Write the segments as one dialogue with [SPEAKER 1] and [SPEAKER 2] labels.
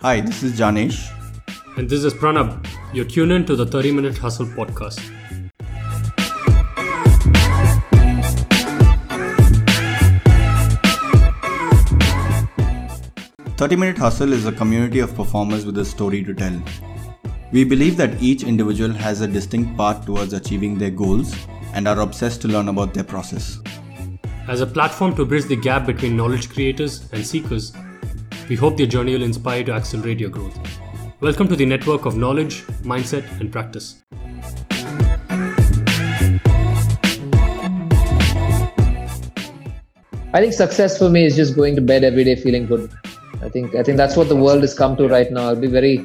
[SPEAKER 1] Hi, this is Janesh.
[SPEAKER 2] And this is Pranab. You're tuned in to the 30 Minute Hustle podcast.
[SPEAKER 1] Thirty Minute Hustle is a community of performers with a story to tell. We believe that each individual has a distinct path towards achieving their goals and are obsessed to learn about their process.
[SPEAKER 2] As a platform to bridge the gap between knowledge creators and seekers, we hope their journey will inspire you to accelerate your growth. Welcome to the network of knowledge, mindset, and practice.
[SPEAKER 3] I think success for me is just going to bed every day feeling good. I think I think that's what the world has come to right now. I'll be very,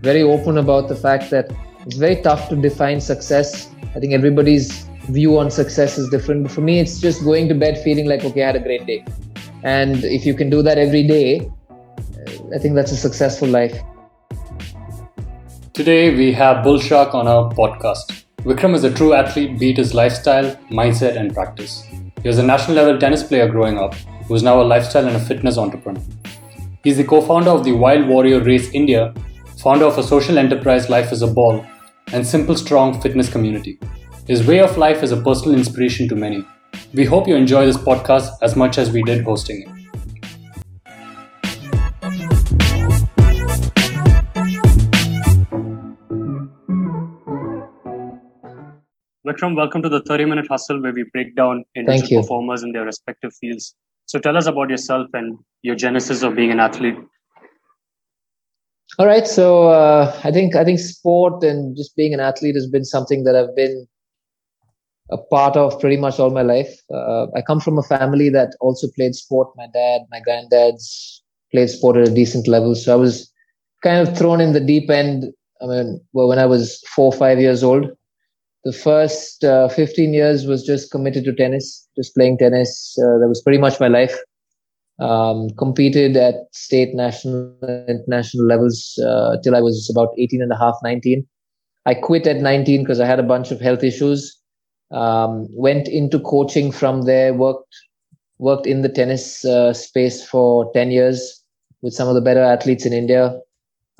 [SPEAKER 3] very open about the fact that it's very tough to define success. I think everybody's view on success is different. But for me, it's just going to bed feeling like, okay, I had a great day. And if you can do that every day, I think that's a successful life.
[SPEAKER 2] Today we have Bull Shark on our podcast. Vikram is a true athlete, beat his lifestyle, mindset, and practice. He was a national level tennis player growing up, who is now a lifestyle and a fitness entrepreneur. He's the co founder of the Wild Warrior Race India, founder of a social enterprise Life is a Ball, and Simple Strong Fitness Community. His way of life is a personal inspiration to many. We hope you enjoy this podcast as much as we did hosting it. Vikram, welcome to the 30 Minute Hustle, where we break down individual performers in their respective fields. So tell us about yourself and your genesis of being an athlete.
[SPEAKER 3] All right, so uh, I think I think sport and just being an athlete has been something that I've been a part of pretty much all my life. Uh, I come from a family that also played sport. My dad, my granddad's played sport at a decent level, so I was kind of thrown in the deep end. I mean, well, when I was four or five years old, the first uh, 15 years was just committed to tennis, just playing tennis. Uh, that was pretty much my life. Um, competed at state, national, international levels uh, till I was about 18 and a half, 19. I quit at 19 because I had a bunch of health issues. Um, went into coaching from there, worked worked in the tennis uh, space for 10 years with some of the better athletes in India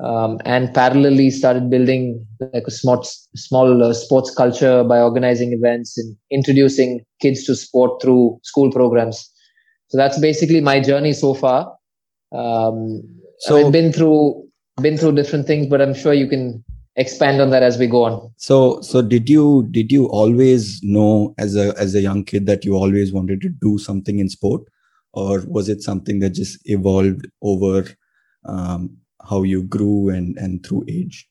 [SPEAKER 3] um, and parallelly started building like a small small uh, sports culture by organizing events and introducing kids to sport through school programs. So that's basically my journey so far. Um, so i've been through been through different things but i'm sure you can expand on that as we go on.
[SPEAKER 1] So so did you did you always know as a as a young kid that you always wanted to do something in sport? Or was it something that just evolved over um, how you grew and and through age?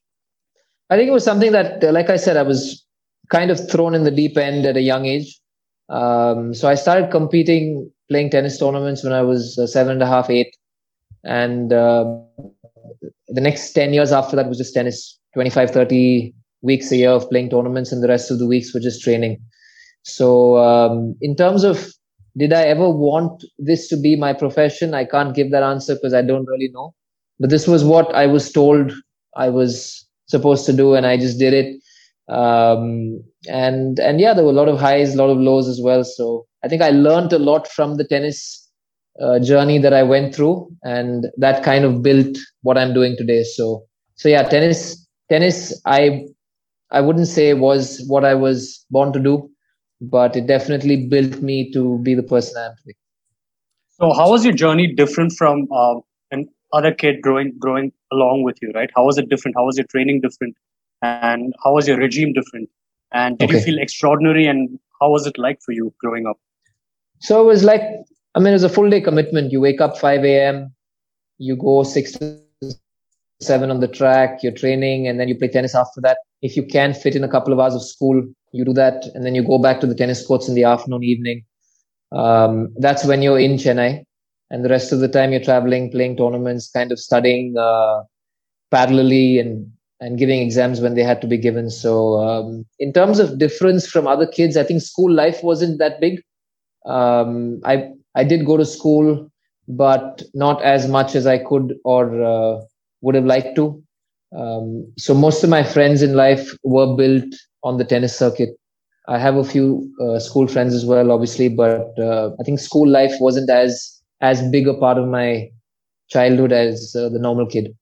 [SPEAKER 3] I think it was something that uh, like i said i was kind of thrown in the deep end at a young age. Um, so i started competing playing tennis tournaments when i was uh, seven and a half eight. And uh, the next 10 years after that was just tennis. 25 30 weeks a year of playing tournaments and the rest of the weeks were just training. So um, in terms of did i ever want this to be my profession? I can't give that answer because i don't really know but this was what I was told I was supposed to do, and I just did it. Um, and and yeah, there were a lot of highs, a lot of lows as well. So I think I learned a lot from the tennis uh, journey that I went through, and that kind of built what I'm doing today. So so yeah, tennis tennis I I wouldn't say was what I was born to do, but it definitely built me to be the person I am today.
[SPEAKER 2] So how was your journey different from uh, other kid growing growing along with you right? How was it different? How was your training different? And how was your regime different? And did okay. you feel extraordinary and how was it like for you growing up?
[SPEAKER 3] So it was like i mean it was a full day commitment. You wake up 5 a.m you go 6 to 7 on the track you're training and then you play tennis after that. If you can fit in a couple of hours of school you do that and then you go back to the tennis courts in the afternoon evening. Um, that's when you're in chennai and the rest of the time you're traveling, playing tournaments, kind of studying uh, parallelly and and giving exams when they had to be given. So um, in terms of difference from other kids, I think school life wasn't that big. Um, I I did go to school, but not as much as I could or uh, would have liked to. Um, so most of my friends in life were built on the tennis circuit. I have a few uh, school friends as well, obviously, but uh, I think school life wasn't as as big a part of my childhood as uh, the normal kid.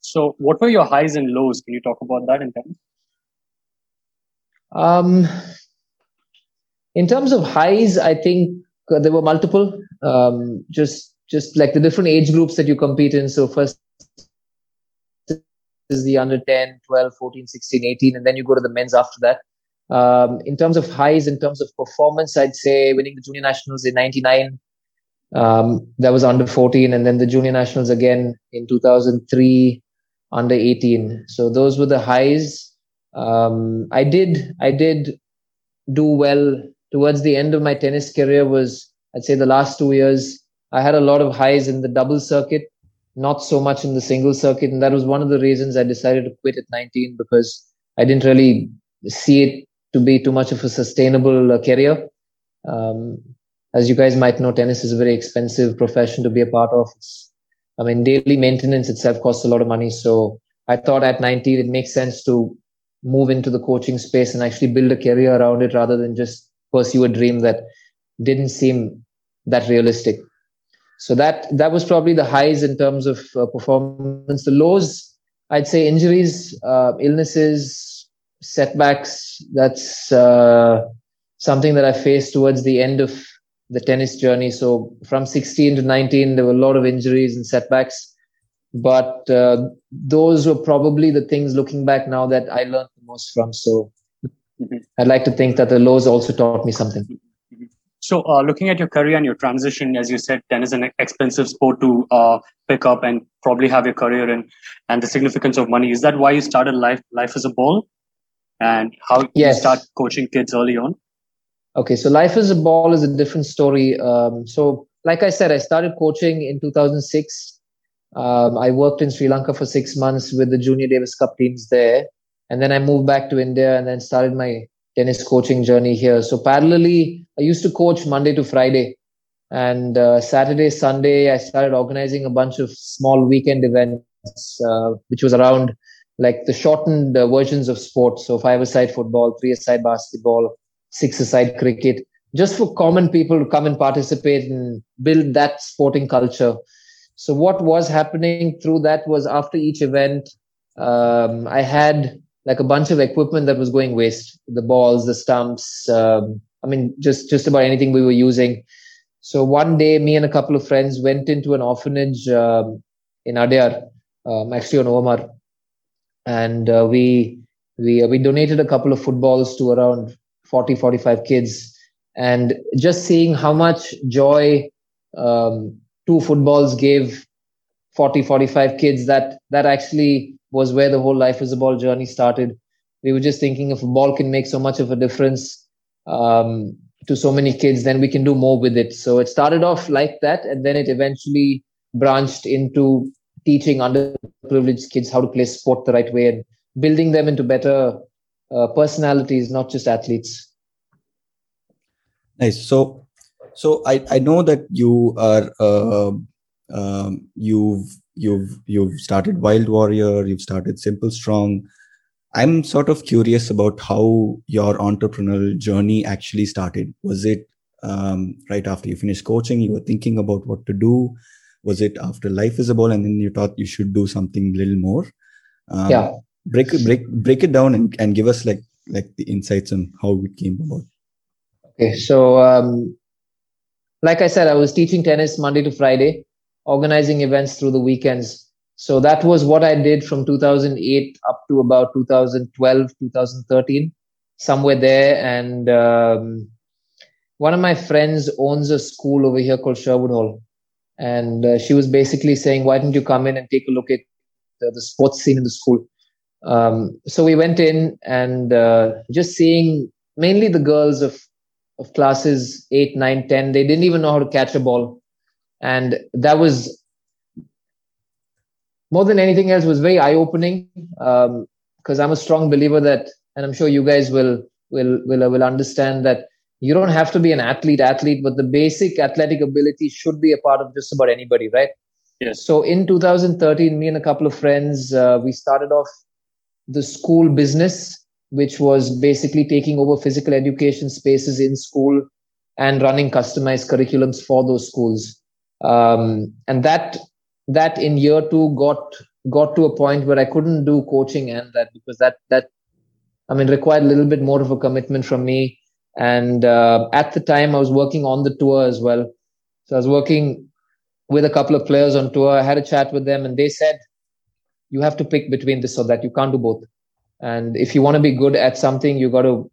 [SPEAKER 2] So, what were your highs and lows? Can you talk about that in terms?
[SPEAKER 3] Um, in terms of highs, I think uh, there were multiple. Um, just just like the different age groups that you compete in. So first is the under 10, 12, 14, 16, 18, and then you go to the men's after that. Um, in terms of highs, in terms of performance, I'd say winning the junior nationals in 99, um, that was under 14, and then the junior nationals again in 2003, under 18. So those were the highs. Um, I did, I did do well towards the end of my tennis career. Was I'd say the last two years, I had a lot of highs in the double circuit, not so much in the single circuit, and that was one of the reasons I decided to quit at 19 because I didn't really see it to be too much of a sustainable uh, career. Um, as you guys might know, tennis is a very expensive profession to be a part of. It's, I mean, daily maintenance itself costs a lot of money. So I thought at 19 it makes sense to move into the coaching space and actually build a career around it rather than just pursue a dream that didn't seem that realistic. So that that was probably the highs in terms of uh, performance. The lows, I'd say, injuries, uh, illnesses, setbacks. That's uh, something that I faced towards the end of the tennis journey. So from 16 to 19, there were a lot of injuries and setbacks. But uh, those were probably the things looking back now that I learned the most from. So mm-hmm. I'd like to think that the lows also taught me something. Mm-hmm.
[SPEAKER 2] So, uh, looking at your career and your transition, as you said, tennis is an expensive sport to uh, pick up and probably have your career in, and the significance of money. Is that why you started life life as a ball, and how yes. you start coaching kids early on?
[SPEAKER 3] Okay, so life as a ball is a different story. Um, so, like I said, I started coaching in 2006. Um, I worked in Sri Lanka for six months with the Junior Davis Cup teams there. And then I moved back to India and then started my tennis coaching journey here. So, parallelly, I used to coach Monday to Friday. And uh, Saturday, Sunday, I started organizing a bunch of small weekend events, uh, which was around like the shortened uh, versions of sports. So, five a side football, three a side basketball, six-a-side cricket, just for common people to come and participate and build that sporting culture. So what was happening through that was after each event, um, I had like a bunch of equipment that was going waste: the balls, the stumps. Um, I mean, just just about anything we were using. So one day, me and a couple of friends went into an orphanage um, in Adyar, um, actually on OMR, and uh, we we uh, we donated a couple of footballs to around 40 45 kids. And just seeing how much joy um, two footballs gave 40 45 kids that that actually was where the whole life is a ball journey started. We were just thinking if a ball can make so much of a difference um, to so many kids then we can do more with it. So it started off like that and then it eventually branched into teaching underprivileged kids how to play sport the right way and building them into better uh, personalities, not just athletes.
[SPEAKER 1] Nice. So, so I, I know that you are uh, um, you've you've you've started Wild Warrior, you've started Simple Strong. I'm sort of curious about how your entrepreneurial journey actually started. Was it um, right after you finished coaching? You were thinking about what to do. Was it after Life is a Ball, and then you thought you should do something a little more?
[SPEAKER 3] Um, yeah
[SPEAKER 1] break break break it down and, and give us like like the insights on how it came about.
[SPEAKER 3] Okay so um like i said i was teaching tennis monday to friday organizing events through the weekends. So that was what i did from 2008 up to about 2012 2013 somewhere there. And um, one of my friends owns a school over here called sherwood hall. And uh, she was basically saying why don't you come in and take a look at the, the sports scene in the school um, so we went in and uh, just seeing mainly the girls of of classes 8 9 10 they didn't even know how to catch a ball. And that was more than anything else was very eye opening because um, i'm a strong believer that and i'm sure you guys will will will will understand that you don't have to be an athlete athlete but the basic athletic ability should be a part of just about anybody right?
[SPEAKER 2] Yes.
[SPEAKER 3] So in 2013 me and a couple of friends uh, we started off the school business, which was basically taking over physical education spaces in school and running customized curriculums for those schools. Um, and that that in year two got got to a point where I couldn't do coaching and that because that that I mean required a little bit more of a commitment from me. And uh, at the time, I was working on the tour as well. So I was working with a couple of players on tour. I had a chat with them, and they said, "You have to pick between this or that. You can't do both. And if you want to be good at something, you got to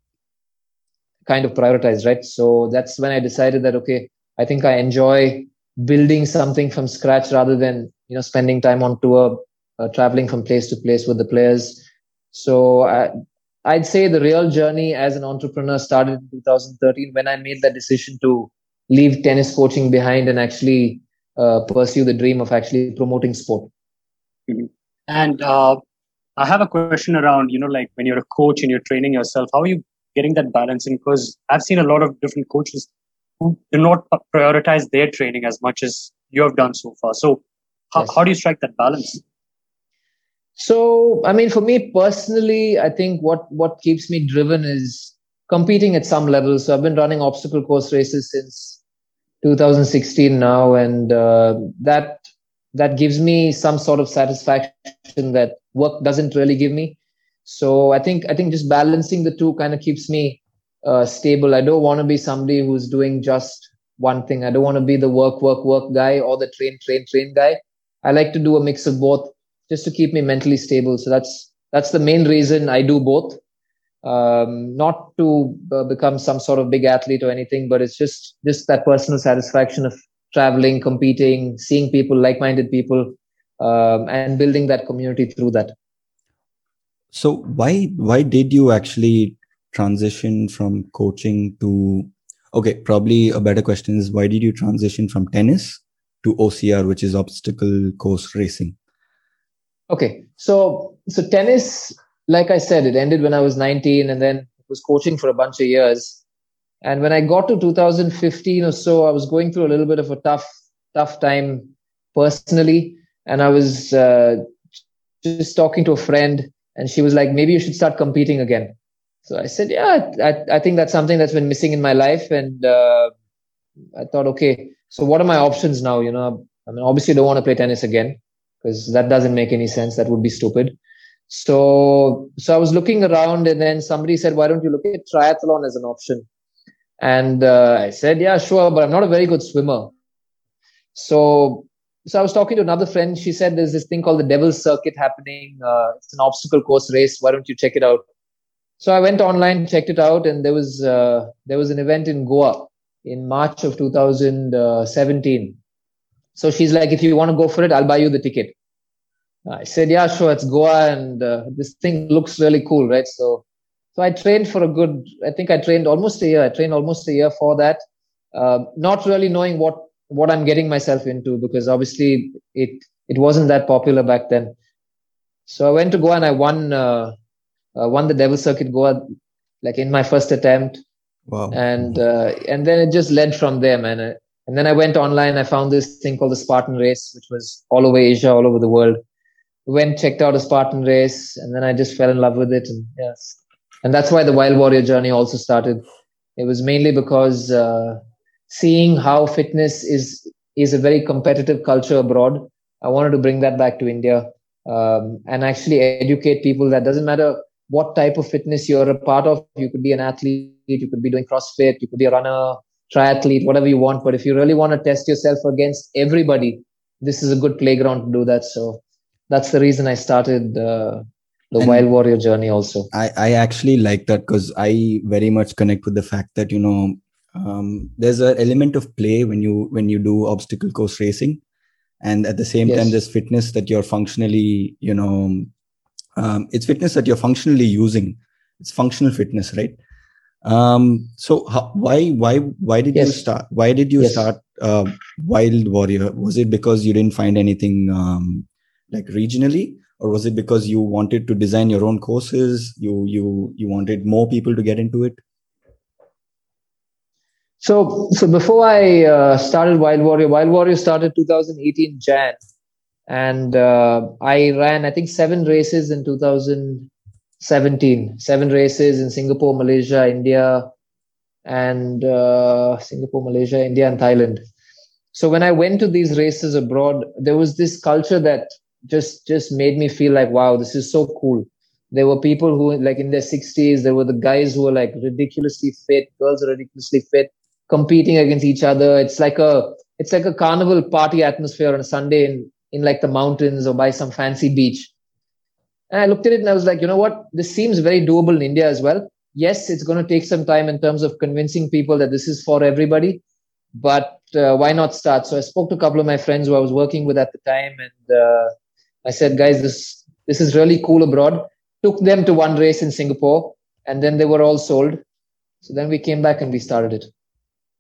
[SPEAKER 3] kind of prioritize, right? So that's when I decided that okay, I think I enjoy building something from scratch rather than you know spending time on tour uh, traveling from place to place with the players so I, i'd say the real journey as an entrepreneur started in 2013 when i made that decision to leave tennis coaching behind and actually uh, pursue the dream of actually promoting sport
[SPEAKER 4] mm-hmm. And uh, i have a question around you know like when you're a coach and you're training yourself how are you getting that balance in because i've seen a lot of different coaches who do not prioritize their training as much as you have done so far. So, how, yes. how do you strike that balance?
[SPEAKER 3] So, I mean, for me personally, I think what what keeps me driven is competing at some level. So, I've been running obstacle course races since 2016 now, and uh, that that gives me some sort of satisfaction that work doesn't really give me. So, I think I think just balancing the two kind of keeps me uh, stable. I don't want to be somebody who's doing just one thing. I don't want to be the work, work, work guy or the train, train, train guy. I like to do a mix of both just to keep me mentally stable. So that's that's the main reason I do both. Um, not to uh, become some sort of big athlete or anything, but it's just just that personal satisfaction of traveling, competing, seeing people, like-minded people, um, and building that community through that.
[SPEAKER 1] So why why did you actually transition from coaching to okay probably a better question is why did you transition from tennis to ocr which is obstacle course racing
[SPEAKER 3] okay so so tennis like i said it ended when i was 19 and then was coaching for a bunch of years and when i got to 2015 or so i was going through a little bit of a tough tough time personally and i was uh, just talking to a friend and she was like maybe you should start competing again so I said, yeah, I, I think that's something that's been missing in my life. And uh, I thought, okay, so what are my options now? You know, I mean, obviously, I don't want to play tennis again because that doesn't make any sense. That would be stupid. So, so I was looking around, and then somebody said, "Why don't you look at triathlon as an option?" And uh, I said, "Yeah, sure, but I'm not a very good swimmer." So, so I was talking to another friend. She said, "There's this thing called the Devil's Circuit happening. Uh, it's an obstacle course race. Why don't you check it out?" So I went online, checked it out, and there was uh, there was an event in Goa in March of 2017. So she's like, if you want to go for it, I'll buy you the ticket. I said, yeah, sure, it's Goa, and uh, this thing looks really cool, right? So, so I trained for a good. I think I trained almost a year. I trained almost a year for that, uh, not really knowing what what I'm getting myself into because obviously it it wasn't that popular back then. So I went to Goa and I won uh, uh, won the Devil Circuit Goa like in my first attempt.
[SPEAKER 1] Wow.
[SPEAKER 3] And uh, and then it just led from there, man. Uh, and then I went online. I found this thing called the Spartan Race, which was all over Asia, all over the world. Went checked out a Spartan race, and then I just fell in love with it. And yes, and that's why the Wild Warrior journey also started. It was mainly because uh, seeing how fitness is is a very competitive culture abroad. I wanted to bring that back to India um, and actually educate people that doesn't matter what type of fitness you're a part of. You could be an athlete, you could be doing CrossFit, you could be a runner, triathlete, whatever you want. But if you really want to test yourself against everybody, this is a good playground to do that. So that's the reason I started uh, the and Wild Warrior journey also.
[SPEAKER 1] I, I actually like that because I very much connect with the fact that, you know, um, there's an element of play when you when you do obstacle course racing and at the same yes. time there's fitness that you're functionally you know um, it's fitness that you're functionally using it's functional fitness right um, so how, why why why did yes. you start why did you yes. start uh, wild warrior was it because you didn't find anything um, like regionally or was it because you wanted to design your own courses you you you wanted more people to get into it
[SPEAKER 3] so so before i uh, started wild warrior wild warrior started 2018 jan and uh, I ran I think seven races in 2017. Seven races in Singapore, Malaysia, India, and uh, Singapore, Malaysia, India, and Thailand. So when I went to these races abroad, there was this culture that just just made me feel like wow this is so cool. There were people who like in their 60s there were the guys who were like ridiculously fit girls are ridiculously fit competing against each other. It's like a it's like a carnival party atmosphere on a sunday in in like the mountains or by some fancy beach. And i looked at it and i was like you know what? This seems very doable in india as well. Yes it's going to take some time in terms of convincing people that this is for everybody but uh, why not start? So i spoke to a couple of my friends who i was working with at the time and uh, i said guys this this is really cool abroad took them to one race in Singapore, and then they were all sold. So then we came back and we started it.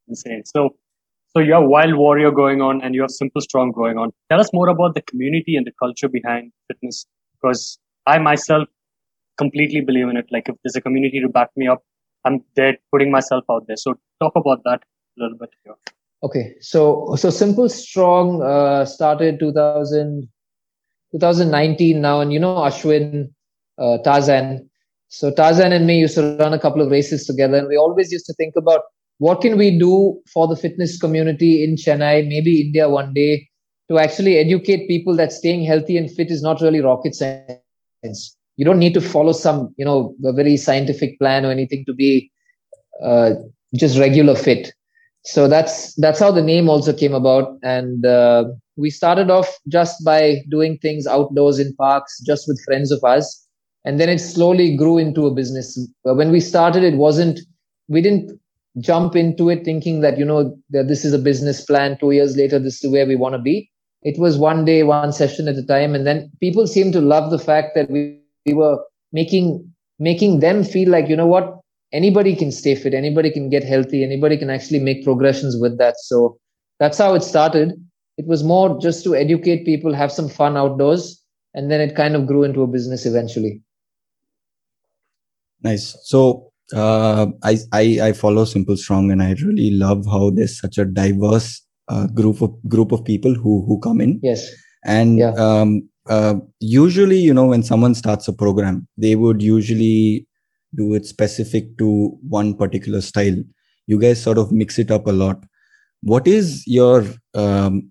[SPEAKER 4] Insane. So, so you have Wild Warrior going on, and you have Simple Strong going on. Tell us more about the community and the culture behind fitness, because I myself completely believe in it. Like if there's a community to back me up, I'm there putting myself out there. So talk about that a little bit here.
[SPEAKER 3] Okay, so so Simple Strong uh, started 2000, 2019 now, and you know Ashwin uh, Tarzan. So Tarzan and me used to run a couple of races together, and we always used to think about what can we do for the fitness community in Chennai, maybe India one day, to actually educate people that staying healthy and fit is not really rocket science. You don't need to follow some, you know, a very scientific plan or anything to be uh, just regular fit. So that's that's how the name also came about, and uh, we started off just by doing things outdoors in parks, just with friends of ours. And then it slowly grew into a business. When we started it wasn't we didn't jump into it thinking that you know that this is a business plan. Two years later this is where we want to be. It was one day one session at a time. And then people seemed to love the fact that we, we were making making them feel like you know what? Anybody can stay fit. Anybody can get healthy. Anybody can actually make progressions with that. So that's how it started it was more just to educate people have some fun outdoors and then it kind of grew into a business eventually
[SPEAKER 1] Nice. So uh, I, I I follow Simple Strong, and I really love how there's such a diverse uh, group of group of people who who come in.
[SPEAKER 3] Yes.
[SPEAKER 1] And yeah. um, uh, usually, you know, when someone starts a program, they would usually do it specific to one particular style. You guys sort of mix it up a lot. What is your um,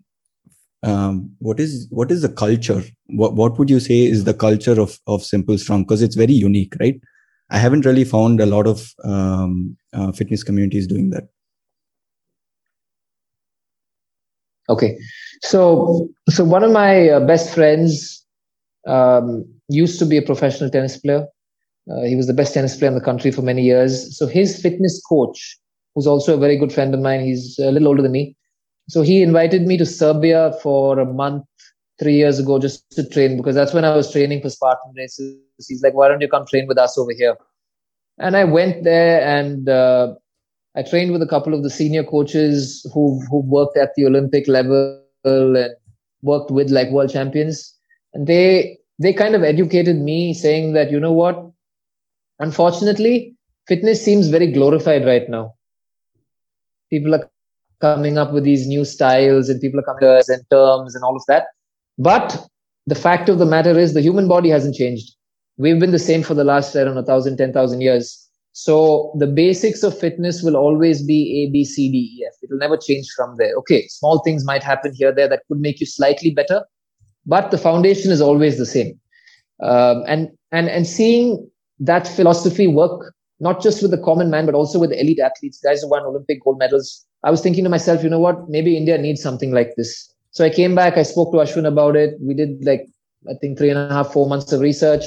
[SPEAKER 1] um, what is what is the culture? What what would you say is the culture of of Simple Strong? Because it's very unique, right? I haven't really found a lot of um, uh, fitness communities doing that.
[SPEAKER 3] Okay, so so one of my uh, best friends um, used to be a professional tennis player. Uh, he was the best tennis player in the country for many years. So his fitness coach, who's also a very good friend of mine, he's a little older than me. So he invited me to Serbia for a month three years ago just to train because that's when I was training for Spartan races. He's like, why don't you come train with us over here? And I went there and uh, I trained with a couple of the senior coaches who who worked at the Olympic level and worked with like world champions. And they they kind of educated me saying that, you know what? Unfortunately, fitness seems very glorified right now. People are coming up with these new styles and people are coming up and terms and all of that. But the fact of the matter is the human body hasn't changed. We've been the same for the last, I don't know, 1,000, 10,000 years. So the basics of fitness will always be A, B, C, D, E, F. It will never change from there. Okay, small things might happen here, there that could make you slightly better, but the foundation is always the same. Um, and and and seeing that philosophy work not just with the common man, but also with elite athletes, guys who won Olympic gold medals. I was thinking to myself, you know what? Maybe India needs something like this. So I came back, I spoke to Ashwin about it. We did like, I think three and a half, four months of research,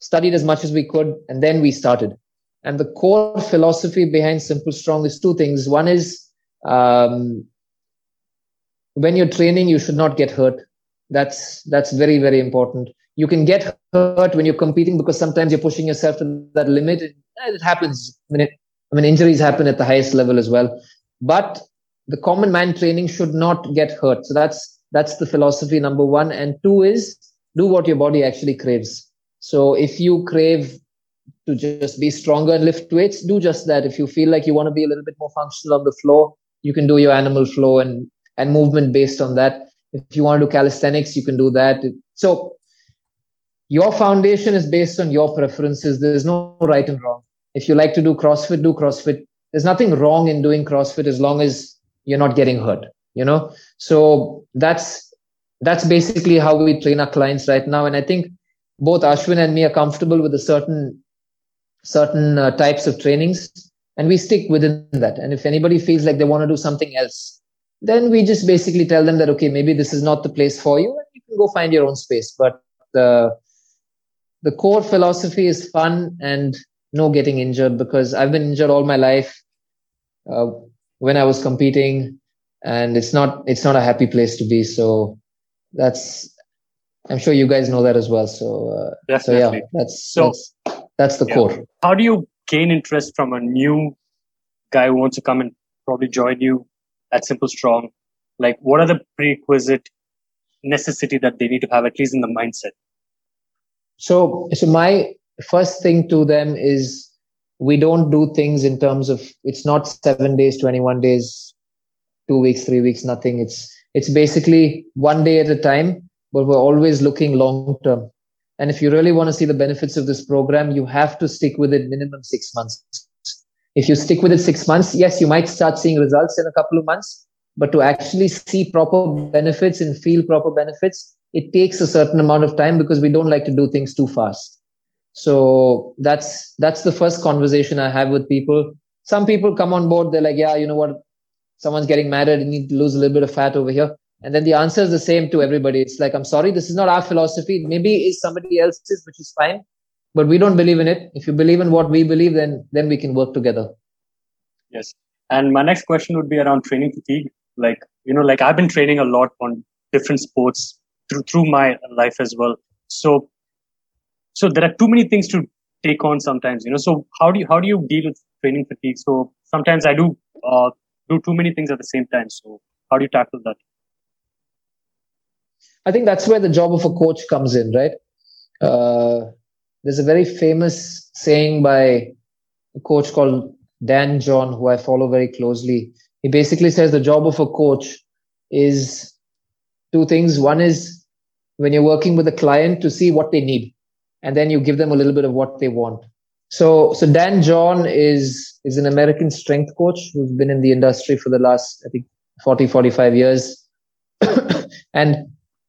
[SPEAKER 3] studied as much as we could, and then we started. And the core philosophy behind Simple Strong is two things. One is um, when you're training, you should not get hurt. That's that's very very important. You can get hurt when you're competing because sometimes you're pushing yourself to that limit. It, happens. I mean, it, I mean, injuries happen at the highest level as well. But the common man training should not get hurt. So that's that's the philosophy number one. And two is do what your body actually craves. So if you crave to just be stronger and lift weights, do just that. If you feel like you want to be a little bit more functional on the floor, you can do your animal flow and and movement based on that. If you want to do calisthenics, you can do that. So your foundation is based on your preferences. There's no right and wrong. If you like to do CrossFit, do CrossFit. There's nothing wrong in doing CrossFit as long as you're not getting hurt you know so that's that's basically how we train our clients right now. And I think both Ashwin and me are comfortable with a certain certain uh, types of trainings, and we stick within that. And if anybody feels like they want to do something else, then we just basically tell them that okay, maybe this is not the place for you, and you can go find your own space. But the the core philosophy is fun and no getting injured because I've been injured all my life uh, when I was competing, and it's not it's not a happy place to be. So that's I'm sure you guys know that as well. So uh, so yeah, that's so, that's, that's the yeah. core.
[SPEAKER 4] How do you gain interest from a new guy who wants to come and probably join you at Simple Strong? Like, what are the prerequisite necessity that they need to have at least in the mindset?
[SPEAKER 3] So, so my first thing to them is we don't do things in terms of it's not seven days, 21 days, two weeks, three weeks, nothing. It's it's basically one day at a time, but we're always looking long term. And if you really want to see the benefits of this program, you have to stick with it minimum six months. If you stick with it six months, yes, you might start seeing results in a couple of months, but to actually see proper benefits and feel proper benefits, it takes a certain amount of time because we don't like to do things too fast. So that's that's the first conversation I have with people. Some people come on board, they're like, yeah, you know what, someone's getting married you need to lose a little bit of fat over here. And then the answer is the same to everybody. It's like, I'm sorry, this is not our philosophy. Maybe it's somebody else's, which is fine, but we don't believe in it. If you believe in what we believe, then then we can work together.
[SPEAKER 4] Yes. And my next question would be around training fatigue. Like, you know, like I've been training a lot on different sports through through my life as well. So so there are too many things to take on sometimes, you know. So how do you how do you deal with training fatigue? So sometimes I do uh, do too many things at the same time. So how do you tackle that?
[SPEAKER 3] I think that's where the job of a coach comes in, right? Uh, there's a very famous saying by a coach called Dan John, who I follow very closely. He basically says the job of a coach is two things. One is when you're working with a client to see what they need, and then you give them a little bit of what they want. So, so Dan John is is an American strength coach who's been in the industry for the last, I think, 40, 45 years, and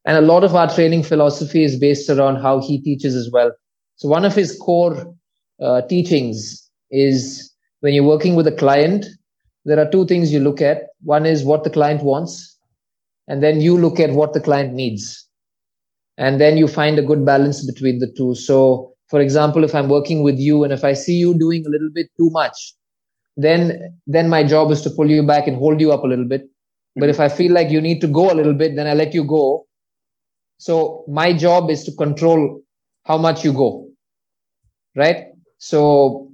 [SPEAKER 3] and a lot of our training philosophy is based around how he teaches as well. So one of his core uh, teachings is when you're working with a client, there are two things you look at. One is what the client wants, and then you look at what the client needs. And then you find a good balance between the two. So, for example, if I'm working with you and if I see you doing a little bit too much, then then my job is to pull you back and hold you up a little bit. But if I feel like you need to go a little bit, then I let you go so my job is to control how much you go. Right. So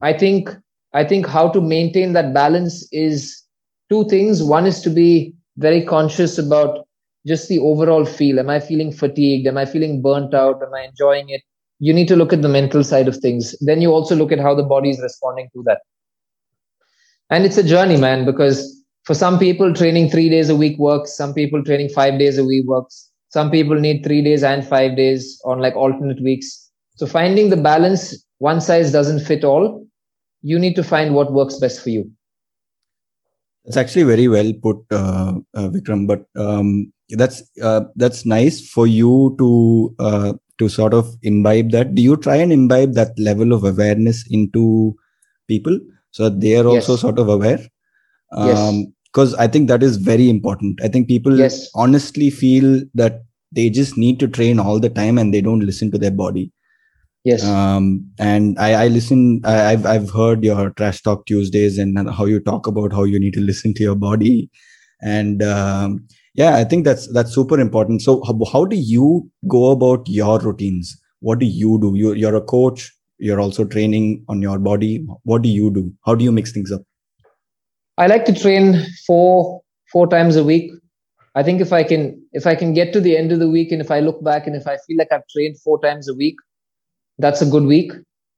[SPEAKER 3] I think, I think how to maintain that balance is two things. One is to be very conscious about just the overall feel. Am I feeling fatigued? Am I feeling burnt out? Am I enjoying it? You need to look at the mental side of things. Then you also look at how the body is responding to that. And it's a journey, man, because for some people, training three days a week works. Some people, training five days a week works some people need three days and five days on like alternate weeks so finding the balance one size doesn't fit all you need to find what works best for you
[SPEAKER 1] it's actually very well put uh, uh, vikram but um, that's uh, that's nice for you to uh, to sort of imbibe that. Do you try and imbibe that level of awareness into people so that they are also yes. sort of aware? Um, yes because i think that is very important. I think people yes. honestly feel that they just need to train all the time and they don't listen to their body.
[SPEAKER 3] Yes.
[SPEAKER 1] Um, and i i listen I, have i've heard your trash talk tuesdays and how you talk about how you need to listen to your body. And um, yeah i think that's that's super important. So how, how do you go about your routines? What do you do? You, you're a coach. You're also training on your body. What do you do? How do you mix things up?
[SPEAKER 3] I like to train four four times a week. I think if I can if I can get to the end of the week and if I look back and if I feel like I've trained four times a week, that's a good week.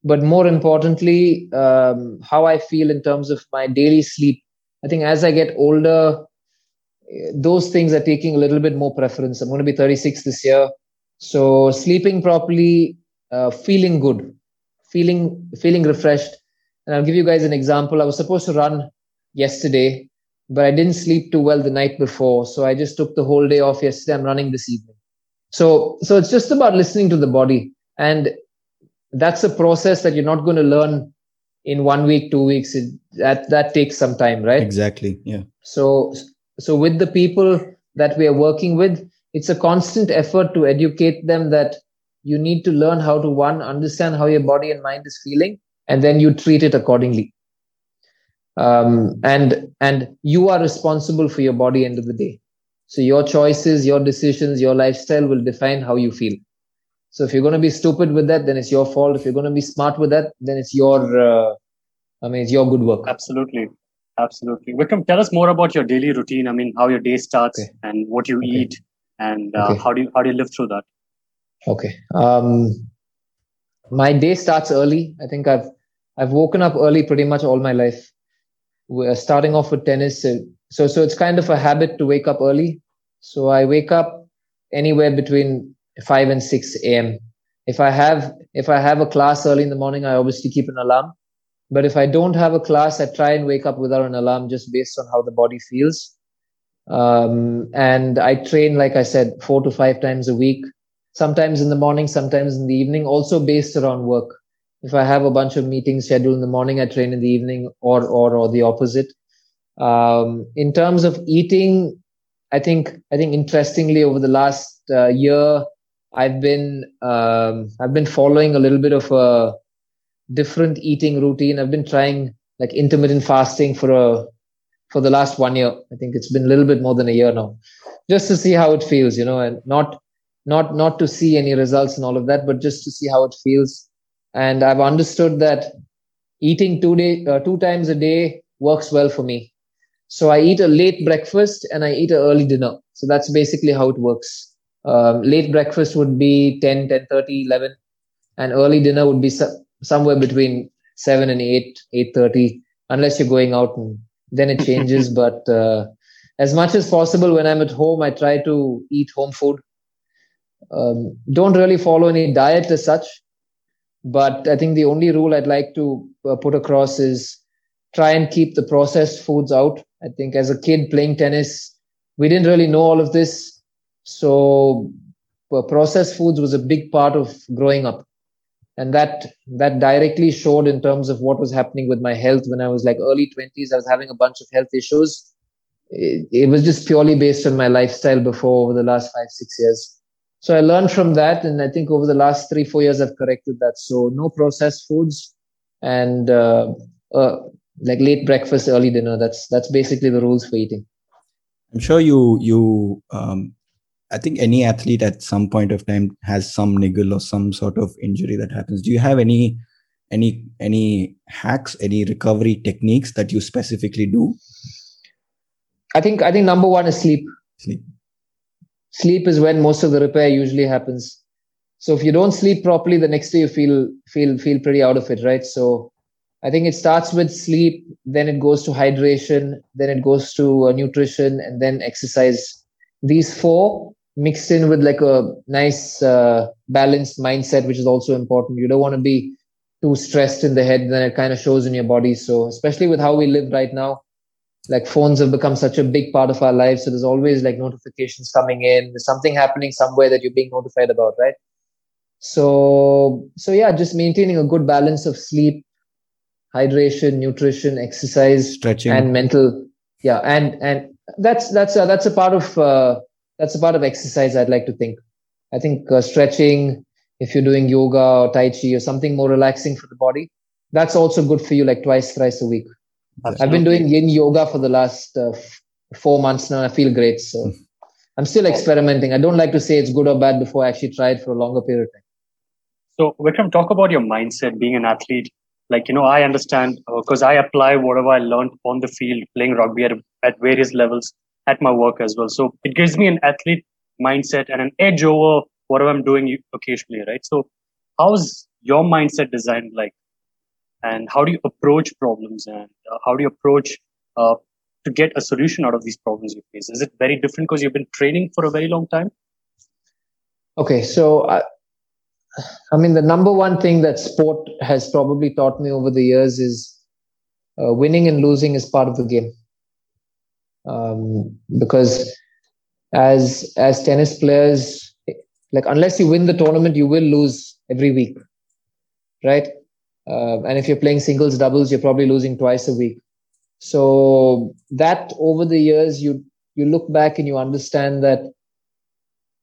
[SPEAKER 3] But more importantly, um, how I feel in terms of my daily sleep. I think as I get older, those things are taking a little bit more preference. I'm going to be 36 this year, so sleeping properly, uh, feeling good, feeling feeling refreshed. And I'll give you guys an example. I was supposed to run yesterday, but I didn't sleep too well the night before. So I just took the whole day off yesterday. I'm running this evening. So, so it's just about listening to the body. And that's a process that you're not going to learn in one week, two weeks. It, that, that takes some time, right?
[SPEAKER 1] Exactly. Yeah.
[SPEAKER 3] So, so with the people that we are working with, it's a constant effort to educate them that you need to learn how to one, understand how your body and mind is feeling, and then you treat it accordingly. Um, and and you are responsible for your body end of the day. So your choices your decisions your lifestyle will define how you feel. So if you're going to be stupid with that then it's your fault. If you're going to be smart with that then it's your uh, i mean it's your good work.
[SPEAKER 4] Absolutely absolutely vikram tell us more about your daily routine i mean how your day starts okay. and what you okay. eat and uh, okay. how do you how do you live through that
[SPEAKER 3] okay um my day starts early i think i've i've woken up early pretty much all my life we're starting off with tennis. So, so it's kind of a habit to wake up early. So I wake up anywhere between 5 and 6 a.m. If I have, if I have a class early in the morning, I obviously keep an alarm. But if I don't have a class, I try and wake up without an alarm just based on how the body feels. Um, and I train, like I said, four to five times a week, sometimes in the morning, sometimes in the evening, also based around work if I have a bunch of meetings scheduled in the morning, I train in the evening, or or or the opposite. Um, in terms of eating, I think I think interestingly over the last uh, year, I've been um, I've been following a little bit of a different eating routine. I've been trying like intermittent fasting for a for the last one year. I think it's been a little bit more than a year now, just to see how it feels, you know, and not not not to see any results and all of that, but just to see how it feels and I've understood that eating two day uh, two times a day works well for me. So I eat a late breakfast and I eat an early dinner. So that's basically how it works. Um, late breakfast would be 10, 10 30, 11, and early dinner would be somewhere between 7 and 8, eight thirty, unless you're going out and then it changes. but uh, as much as possible, when I'm at home, I try to eat home food. Um, don't really follow any diet as such but I think the only rule I'd like to uh, put across is try and keep the processed foods out. I think as a kid playing tennis, we didn't really know all of this. So uh, processed foods was a big part of growing up. And that that directly showed in terms of what was happening with my health when I was like early 20s. I was having a bunch of health issues. It, it was just purely based on my lifestyle before over the last five, six years. So I learned from that, and I think over the last three four years I've corrected that. So no processed foods and uh, uh, like late breakfast, early dinner. That's that's basically the rules for eating.
[SPEAKER 1] I'm sure you you um, I think any athlete at some point of time has some niggle or some sort of injury that happens. Do you have any any any hacks, any recovery techniques that you specifically do?
[SPEAKER 3] I think I think number one is sleep.
[SPEAKER 1] Sleep
[SPEAKER 3] sleep is when most of the repair usually happens so if you don't sleep properly the next day you feel feel feel pretty out of it right so i think it starts with sleep then it goes to hydration then it goes to uh, nutrition and then exercise these four mixed in with like a nice uh, balanced mindset which is also important. You don't want to be too stressed in the head then it kind of shows in your body. So especially with how we live right now like phones have become such a big part of our lives. So there's always like notifications coming in. There's something happening somewhere that you're being notified about right? So so yeah just maintaining a good balance of sleep hydration nutrition exercise
[SPEAKER 1] stretching.
[SPEAKER 3] and mental yeah and and that's that's uh, that's a part of uh, that's a part of exercise i'd like to think i think uh, stretching if you're doing yoga or tai chi or something more relaxing for the body that's also good for you like twice thrice a week Absolutely. I've been doing yin yoga for the last uh, f- four months now. I feel great. So hmm. I'm still experimenting. I don't like to say it's good or bad before I actually try it for a longer period of time.
[SPEAKER 4] So, Vikram, talk about your mindset being an athlete. Like, you know, I understand because uh, I apply whatever I learned on the field playing rugby at, at various levels at my work as well. So it gives me an athlete mindset and an edge over whatever I'm doing occasionally, right? So, how's your mindset designed like? and how do you approach problems and uh, how do you approach uh, to get a solution out of these problems you face is it very different because you've been training for a very long time
[SPEAKER 3] okay so I, I mean the number one thing that sport has probably taught me over the years is uh, winning and losing is part of the game um, because as as tennis players, like unless you win the tournament, you will lose every week, right? Uh, and if you're playing singles, doubles, you're probably losing twice a week. So that over the years, you you look back and you understand that a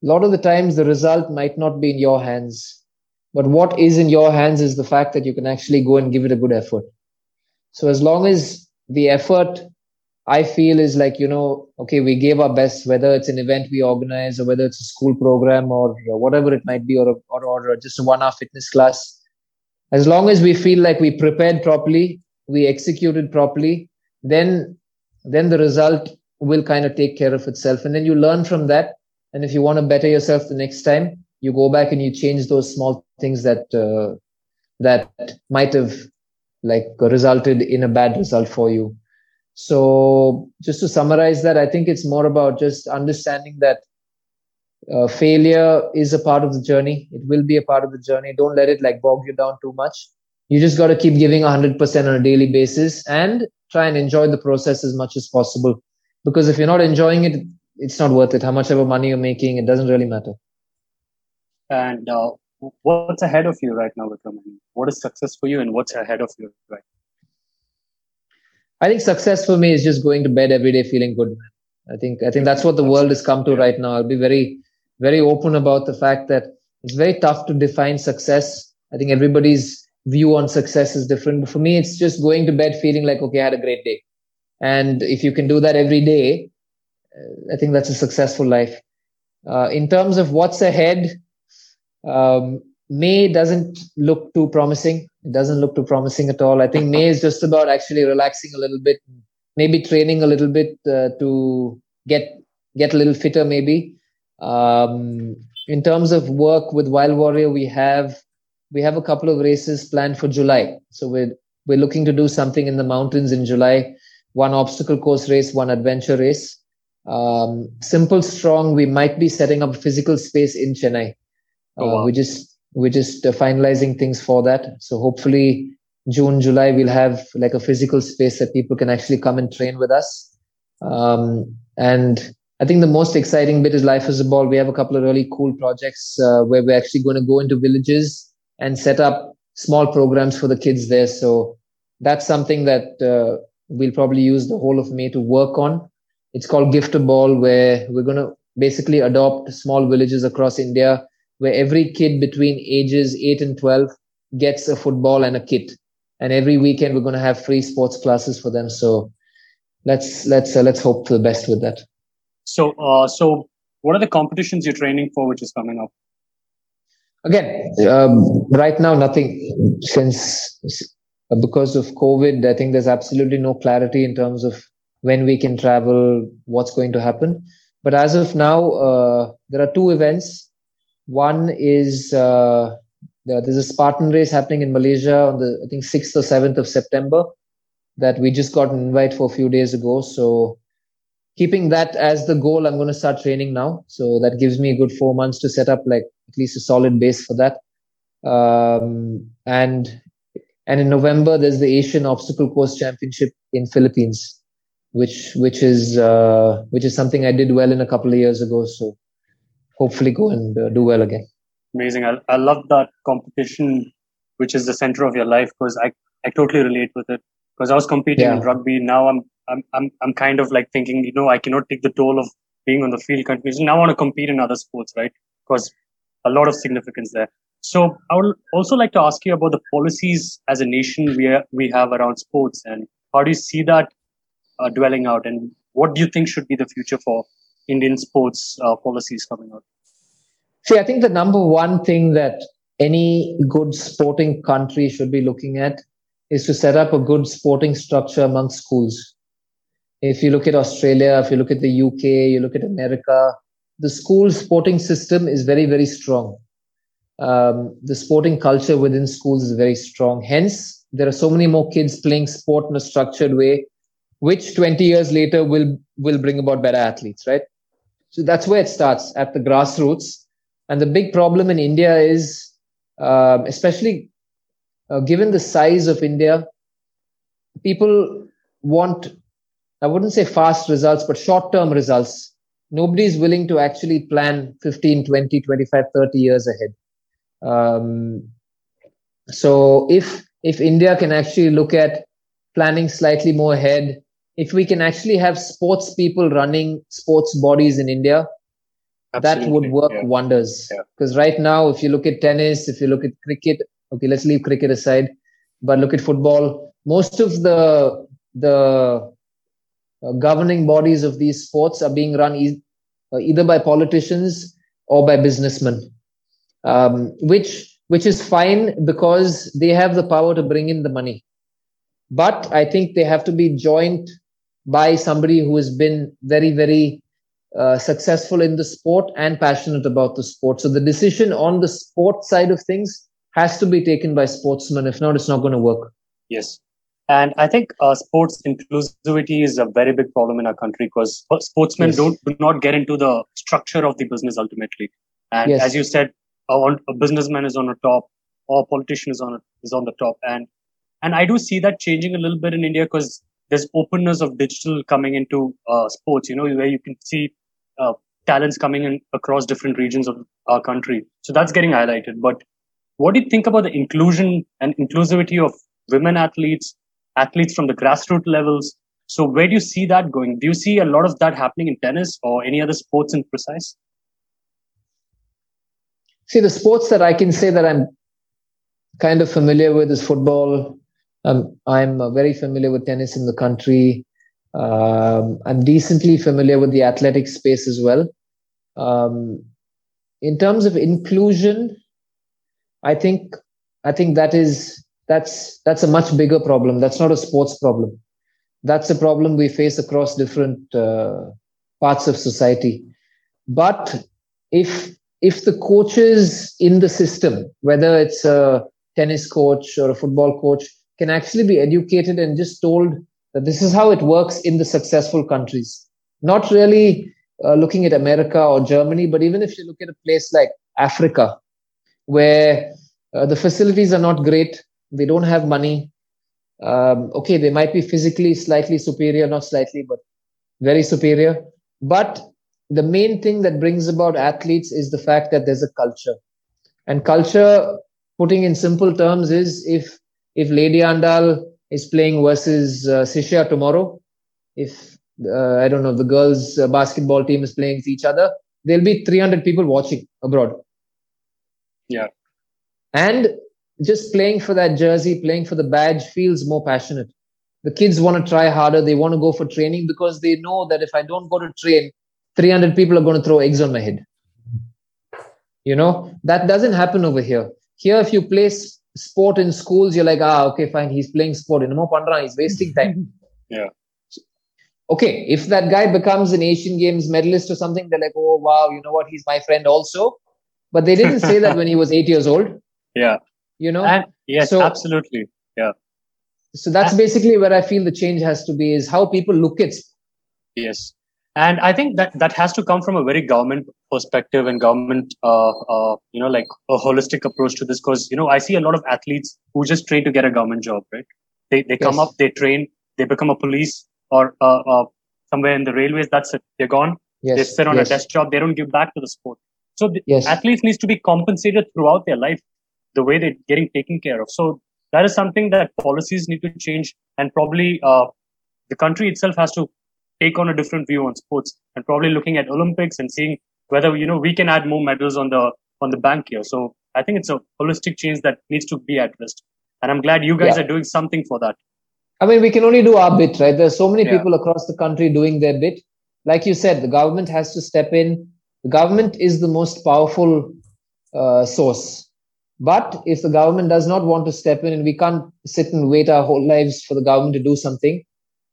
[SPEAKER 3] lot of the times the result might not be in your hands, but what is in your hands is the fact that you can actually go and give it a good effort. So as long as the effort I feel is like, you know, okay, we gave our best, whether it's an event we organize or whether it's a school program or whatever it might be, or, or, or just a one hour fitness class. As long as we feel like we prepared properly, we executed properly, then, then the result will kind of take care of itself. And then you learn from that. And if you want to better yourself the next time, you go back and you change those small things that, uh, that might have like resulted in a bad result for you so, just to summarize that, I think it's more about just understanding that uh, failure is a part of the journey. It will be a part of the journey. Don't let it like bog you down too much. You just got to keep giving 100% on a daily basis and try and enjoy the process as much as possible. Because if you're not enjoying it, it's not worth it. How much ever money you're making, it doesn't really matter.
[SPEAKER 4] And uh, what's ahead of you right now, Vikram? What is success for you, and what's ahead of you right
[SPEAKER 3] I think success for me is just going to bed every day feeling good. I think I think that's what the world has come to right now. I'll be very very open about the fact that it's very tough to define success. I think everybody's view on success is different. But for me, it's just going to bed feeling like okay, I had a great day. And if you can do that every day, uh, I think that's a successful life. Uh, in terms of what's ahead, um, May doesn't look too promising. It doesn't look too promising at all. I think May is just about actually relaxing a little bit, maybe training a little bit uh, to get get a little fitter, maybe. Um, in terms of work with Wild Warrior, we have we have a couple of races planned for July. So we're we're looking to do something in the mountains in July. One obstacle course race, one adventure race. Um, simple strong. We might be setting up a physical space in Chennai. Oh, wow. uh, we just we're just finalizing things for that. So hopefully June, July, we'll have like a physical space that people can actually come and train with us. Um, and I think the most exciting bit is Life is a Ball. We have a couple of really cool projects uh, where we're actually going to go into villages and set up small programs for the kids there. So that's something that uh, we'll probably use the whole of May to work on. It's called Gift a Ball, where we're going to basically adopt small villages across India where every kid between ages 8 and 12 gets a football and a kit. And every weekend we're going to have free sports classes for them. So let's let's uh, let's hope for the best with that.
[SPEAKER 4] So uh, so what are the competitions you're training for which is coming up?
[SPEAKER 3] Again um, right now nothing since because of covid i think there's absolutely no clarity in terms of when we can travel what's going to happen. But as of now uh, there are two events one is uh, there's a Spartan race happening in Malaysia on the I think sixth or seventh of September that we just got an invite for a few days ago. So keeping that as the goal, I'm going to start training now. So that gives me a good four months to set up like at least a solid base for that. Um, and and in November there's the Asian Obstacle Course Championship in Philippines, which which is uh, which is something I did well in a couple of years ago. So hopefully go and uh, do well again.
[SPEAKER 4] Amazing. I, I love that competition, which is the center of your life, because I, I totally relate with it. Because I was competing yeah. in rugby. Now I'm, I'm, I'm, I'm kind of like thinking, you know, I cannot take the toll of being on the field continuously. Now I want to compete in other sports, right? Because a lot of significance there. So I would also like to ask you about the policies as a nation we, are, we have around sports and how do you see that uh, dwelling out and what do you think should be the future for Indian sports uh, policies coming out?
[SPEAKER 3] See, I think the number one thing that any good sporting country should be looking at is to set up a good sporting structure among schools. If you look at Australia, if you look at the UK, you look at America, the school sporting system is very, very strong. Um, the sporting culture within schools is very strong. Hence, there are so many more kids playing sport in a structured way, which 20 years later will will bring about better athletes, right? So that's where it starts at the grassroots. And the big problem in India is, uh, especially uh, given the size of India, people want I wouldn't say fast results, but short term results. Nobody's willing to actually plan 15, 20, 25, 30 years ahead. Um, so if if India can actually look at planning slightly more ahead, if we can actually have sports people running sports bodies in India, Absolutely. that would work yeah. wonders. Because yeah. right now, if you look at tennis, if you look at cricket, okay, let's leave cricket aside, but look at football. Most of the the uh, governing bodies of these sports are being run e- uh, either by politicians or by businessmen, um, which which is fine because they have the power to bring in the money. But I think they have to be joined by somebody who has been very, very uh, successful in the sport and passionate about the sport. So the decision on the sport side of things has to be taken by sportsmen. If not, it's not going to work.
[SPEAKER 4] Yes. And I think uh, sports inclusivity is a very big problem in our country because sportsmen yes. don't do not get into the structure of the business ultimately. And yes. as you said, a, a businessman is on the top, or a politician is on is on the top, and and I do see that changing a little bit in India because there's openness of digital coming into uh, sports. You know, where you can see uh, talents coming in across different regions of our country. So that's getting highlighted. But what do you think about the inclusion and inclusivity of women athletes, athletes from the grassroots levels. So where do you see that going? Do you see a lot of that happening in tennis or any other sports in precise?
[SPEAKER 3] See, the sports that I can say that I'm kind of familiar with is football. Um, I'm uh, very familiar with tennis in the country. Um, I'm decently familiar with the athletic space as well. Um, in terms of inclusion, I think I think that is that's that's a much bigger problem. That's not a sports problem. That's a problem we face across different uh, parts of society. But if if the coaches in the system whether it's a tennis coach or a football coach can actually be educated and just told that this is how it works in the successful countries. Not really uh, looking at america or germany but even if you look at a place like africa where uh, the facilities are not great they don't have money um, okay they might be physically slightly superior not slightly but very superior. But the main thing that brings about athletes is the fact that there's a culture. And culture putting in simple terms is if if lady andal is playing versus uh, Sishya tomorrow if uh, i don't know the girls uh, basketball team is playing with each other there'll be 300 people watching abroad
[SPEAKER 4] yeah
[SPEAKER 3] and just playing for that jersey, playing for the badge feels more passionate. The kids want to try harder. They want to go for training because they know that if I don't go to train, 300 people are going to throw eggs on my head. You know, that doesn't happen over here. Here, if you play sport in schools, you're like, ah, okay, fine, he's playing sport. In the Mo Pandra, he's wasting time.
[SPEAKER 4] yeah.
[SPEAKER 3] Okay, if that guy becomes an Asian Games medalist or something, they're like, oh, wow, you know what, he's my friend also. But they didn't say that when he was eight years old.
[SPEAKER 4] Yeah
[SPEAKER 3] you know
[SPEAKER 4] and yes so, absolutely yeah
[SPEAKER 3] so that's and, basically where i feel the change has to be is how people look at
[SPEAKER 4] yes and i think that that has to come from a very government perspective and government uh, uh, you know like a holistic approach to this because you know i see a lot of athletes who just train to get a government job right they, they come yes. up they train they become a police or uh, uh, somewhere in the railways that's it they're gone yes. they sit on yes. a desk job they don't give back to the sport so the yes. athletes needs to be compensated throughout their life the way they're getting taken care of. So that is something that policies need to change, and probably uh, the country itself has to take on a different view on sports, and probably looking at Olympics and seeing whether you know we can add more medals on the on the bank here. So I think it's a holistic change that needs to be addressed, and I'm glad you guys yeah. are doing something for that.
[SPEAKER 3] I mean, we can only do our bit, right? There's so many yeah. people across the country doing their bit. Like you said, the government has to step in. The government is the most powerful uh, source but if the government does not want to step in, and we can't sit and wait our whole lives for the government to do something.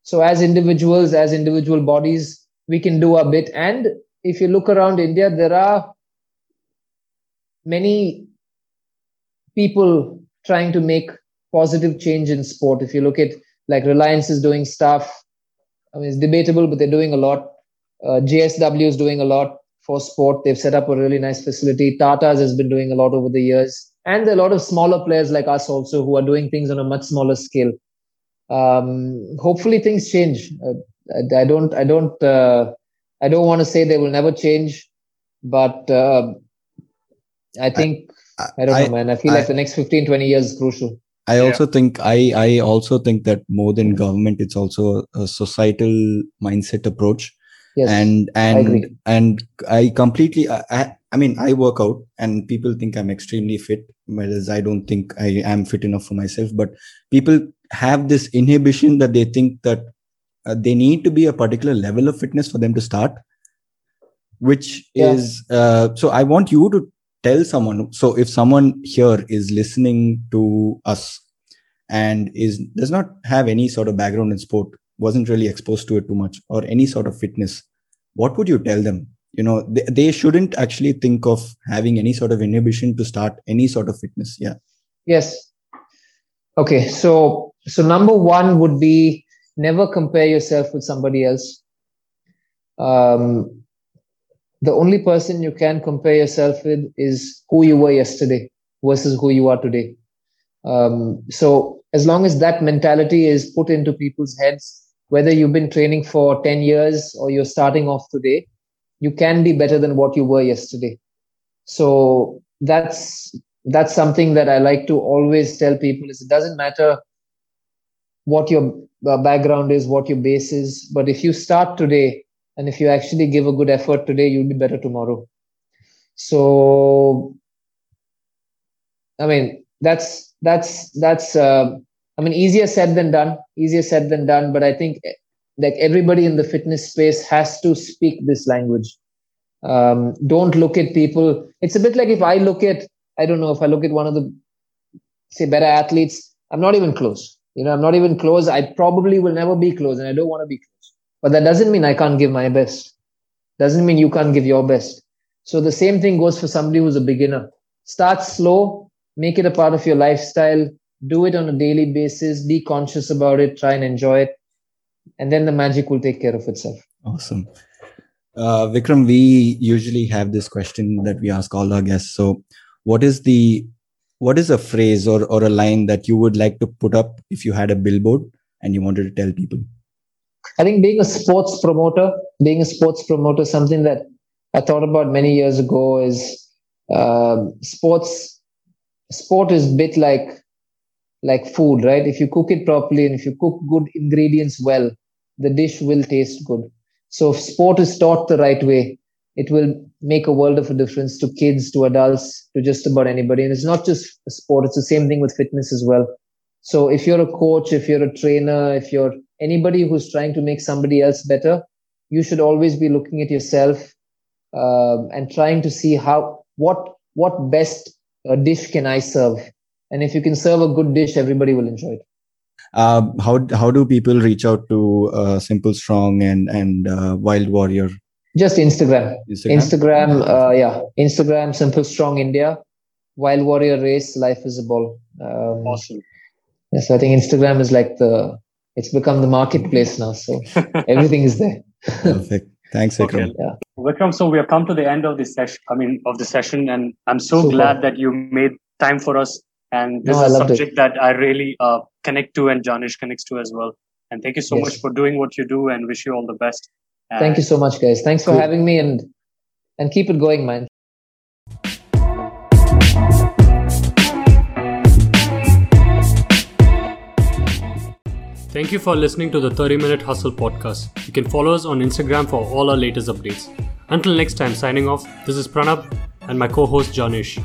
[SPEAKER 3] So, as individuals, as individual bodies, we can do a bit. And if you look around India, there are many people trying to make positive change in sport. If you look at like Reliance is doing stuff, I mean, it's debatable, but they're doing a lot. Uh, JSW is doing a lot for sport. They've set up a really nice facility. Tata's has been doing a lot over the years and there are a lot of smaller players like us also who are doing things on a much smaller scale um, hopefully things change uh, I, I don't I don't uh, I don't want to say they will never change, but uh, I think I, I don't know, man. I feel like the next 15, 20 years is crucial.
[SPEAKER 1] I also think I I also think that more than government, it's also a societal mindset approach.
[SPEAKER 3] Yes,
[SPEAKER 1] and and
[SPEAKER 3] agree.
[SPEAKER 1] and I completely I, I I mean I work out and people think I'm extremely fit, whereas I don't think I am fit enough for myself. But people have this inhibition that they think that uh, they need to be a particular level of fitness for them to start, which
[SPEAKER 3] Yeah.
[SPEAKER 1] is uh, so. I want you to tell someone. So if someone here is listening to us and is does not have any sort of background in sport wasn't really exposed to it too much or any sort of fitness what would you tell them you know they, they shouldn't actually think of having any sort of inhibition to start any sort of fitness yeah
[SPEAKER 3] Yes. Okay. So so number one would be never compare yourself with somebody else. Um, the only person you can compare yourself with is who you were yesterday versus who you are today. Um, so as long as that mentality is put into people's heads, whether you've been training for 10 years or you're starting off today, you can be better than what you were yesterday. So that's that's something that I like to always tell people is it doesn't matter what your uh, background is, what your base is, but if you start today and if you actually give a good effort today, you'll be better tomorrow. So, I mean, that's that's that's uh, I mean, easier said than done. Easier said than done. But I think like everybody in the fitness space has to speak this language. Um, don't look at people. It's a bit like if I look at I don't know if I look at one of the say better athletes, I'm not even close. You know, I'm not even close. I probably will never be close, and I don't want to be close. But that doesn't mean I can't give my best. Doesn't mean you can't give your best. So the same thing goes for somebody who's a beginner. Start slow, make it a part of your lifestyle, do it on a daily basis, be conscious about it, try and enjoy it, and then the magic will take care of itself.
[SPEAKER 1] awesome uh, vikram we usually have this question that we ask all our guests so what is the what is a phrase or, or a line that you would like to put up if you had a billboard and you wanted to tell people
[SPEAKER 3] I think being a sports promoter, being a sports promoter, something that I thought about many years ago is um sports. Sport is a bit like like food, right? If you cook it properly and if you cook good ingredients well, the dish will taste good. So if sport is taught the right way, it will make a world of a difference to kids, to adults, to just about anybody. And it's not just a sport; it's the same thing with fitness as well. So if you're a coach, if you're a trainer, if you're anybody who's trying to make somebody else better, you should always be looking at yourself um, and trying to see how what what best uh, dish can I serve. And if you can serve a good dish, everybody will enjoy it.
[SPEAKER 1] uh, how how do people reach out to uh, simple strong and and uh, wild warrior
[SPEAKER 3] Just Instagram,
[SPEAKER 1] instagram,
[SPEAKER 3] Instagram, uh, yeah, Instagram, Simple Strong India, Wild Warrior Race, Life is a Ball. Um,
[SPEAKER 4] Awesome.
[SPEAKER 3] Yes, I think Instagram is like the it's become the marketplace now, so everything is there.
[SPEAKER 1] perfect thanks vikram
[SPEAKER 4] Okay. Vikram, so we have come to the end of this session. I mean, of the session, and I'm so
[SPEAKER 3] Super.
[SPEAKER 4] glad that you made time for us. And this
[SPEAKER 3] No,
[SPEAKER 4] is a
[SPEAKER 3] loved it.
[SPEAKER 4] subject that I really uh, connect to, and Janish connects to as well. And thank you so
[SPEAKER 3] Yes.
[SPEAKER 4] much for doing what you do, and wish you all the best.
[SPEAKER 3] Thank you so much, guys. Thanks for
[SPEAKER 1] Cool.
[SPEAKER 3] having me and and keep it going, man.
[SPEAKER 2] Thank you for listening to the 30 Minute Hustle podcast. You can follow us on Instagram for all our latest updates. Until next time, signing off, this is Pranab and my co host Janish.